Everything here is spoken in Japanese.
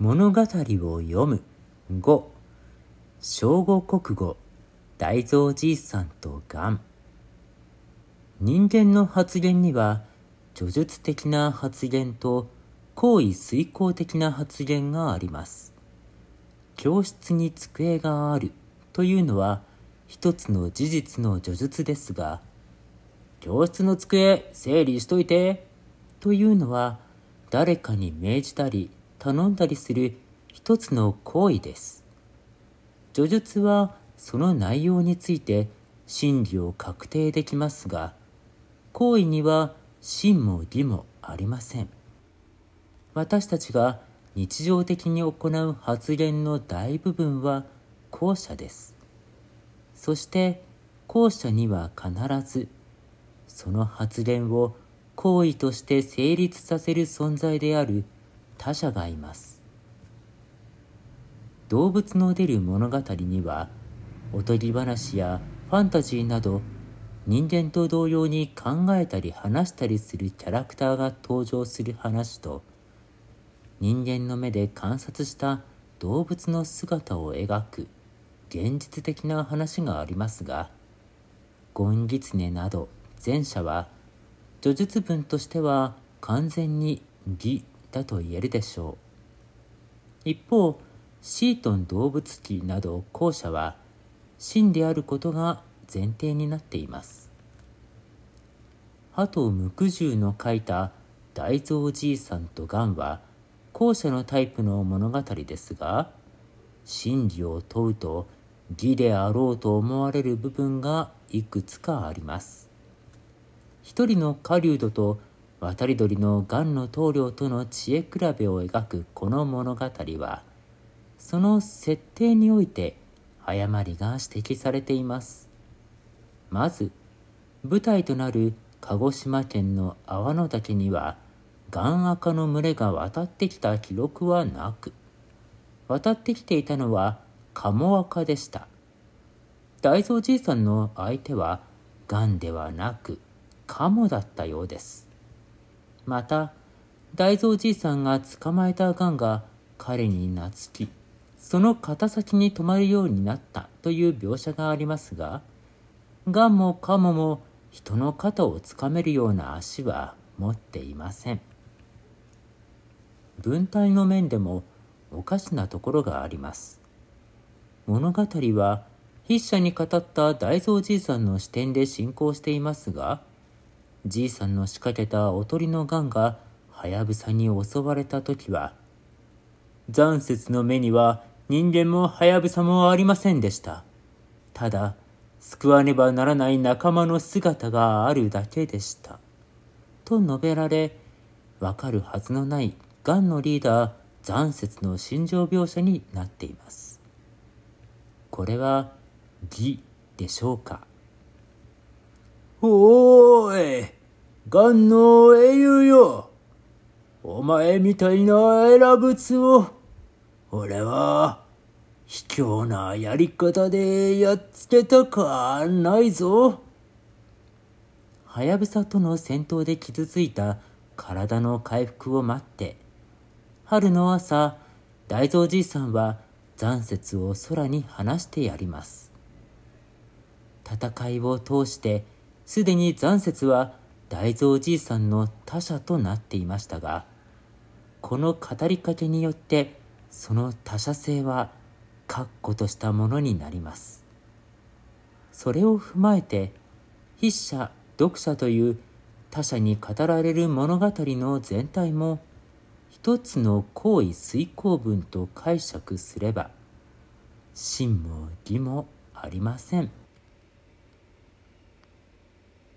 物語を読む。5小五国語。大蔵じいさんとガン人間の発言には叙述的な発言と行為遂行的な発言があります。教室に机があるというのは一つの事実の叙述ですが教室の机整理しといてというのは誰かに命じたり頼んだりする一つの行為です。叙述はその内容について真理を確定できますが、行為には真も義もありません。私たちが日常的に行う発言の大部分は後者です。そして後者には必ずその発言を行為として成立させる存在である他者がいます。動物の出る物語にはおとぎ話やファンタジーなど人間と同様に考えたり話したりするキャラクターが登場する話と人間の目で観察した動物の姿を描く現実的な話がありますがゴンギツネなど前者は叙述文としては完全に義だと言えるでしょう。一方シートン動物記など後者は真であることが前提になっています。鳩無垢獣の書いた大蔵じいさんとガンは後者のタイプの物語ですが真理を問うと義であろうと思われる部分がいくつかあります。一人の狩人と渡り鳥の癌の棟梁との知恵比べを描くこの物語はその設定において誤りが指摘されています。まず舞台となる鹿児島県の阿野岳にはガンアカの群れが渡ってきた記録はなく渡ってきていたのはカモアカでした。大蔵じいさんの相手はガンではなくカモだったようです。また大蔵じいさんが捕まえたガンが彼に懐きその肩先に止まるようになったという描写がありますがガンもカモも人の肩をつかめるような足は持っていません。文体の面でもおかしなところがあります。物語は筆者に語った大蔵じいさんの視点で進行していますがじいさんの仕掛けたおとりのガンがはやぶさに襲われた時は残雪の目には人間もはやぶさもありませんでした。ただ救わねばならない仲間の姿があるだけでした。と述べられわかるはずのないガンのリーダー残雪の心情描写になっています。これは義でしょうか？おーいガンの英雄よ。お前みたいな選物を、俺は、卑怯なやり方でやっつけたかないぞ。はやぶさとの戦闘で傷ついた体の回復を待って、春の朝、大蔵じいさんは残雪を空に放してやります。戦いを通して、すでに残雪は大蔵じいさんの他者となっていましたがこの語りかけによってその他者性は確固としたものになりますそれを踏まえて筆者読者という他者に語られる物語の全体も一つの行為遂行文と解釈すれば真も義もありません。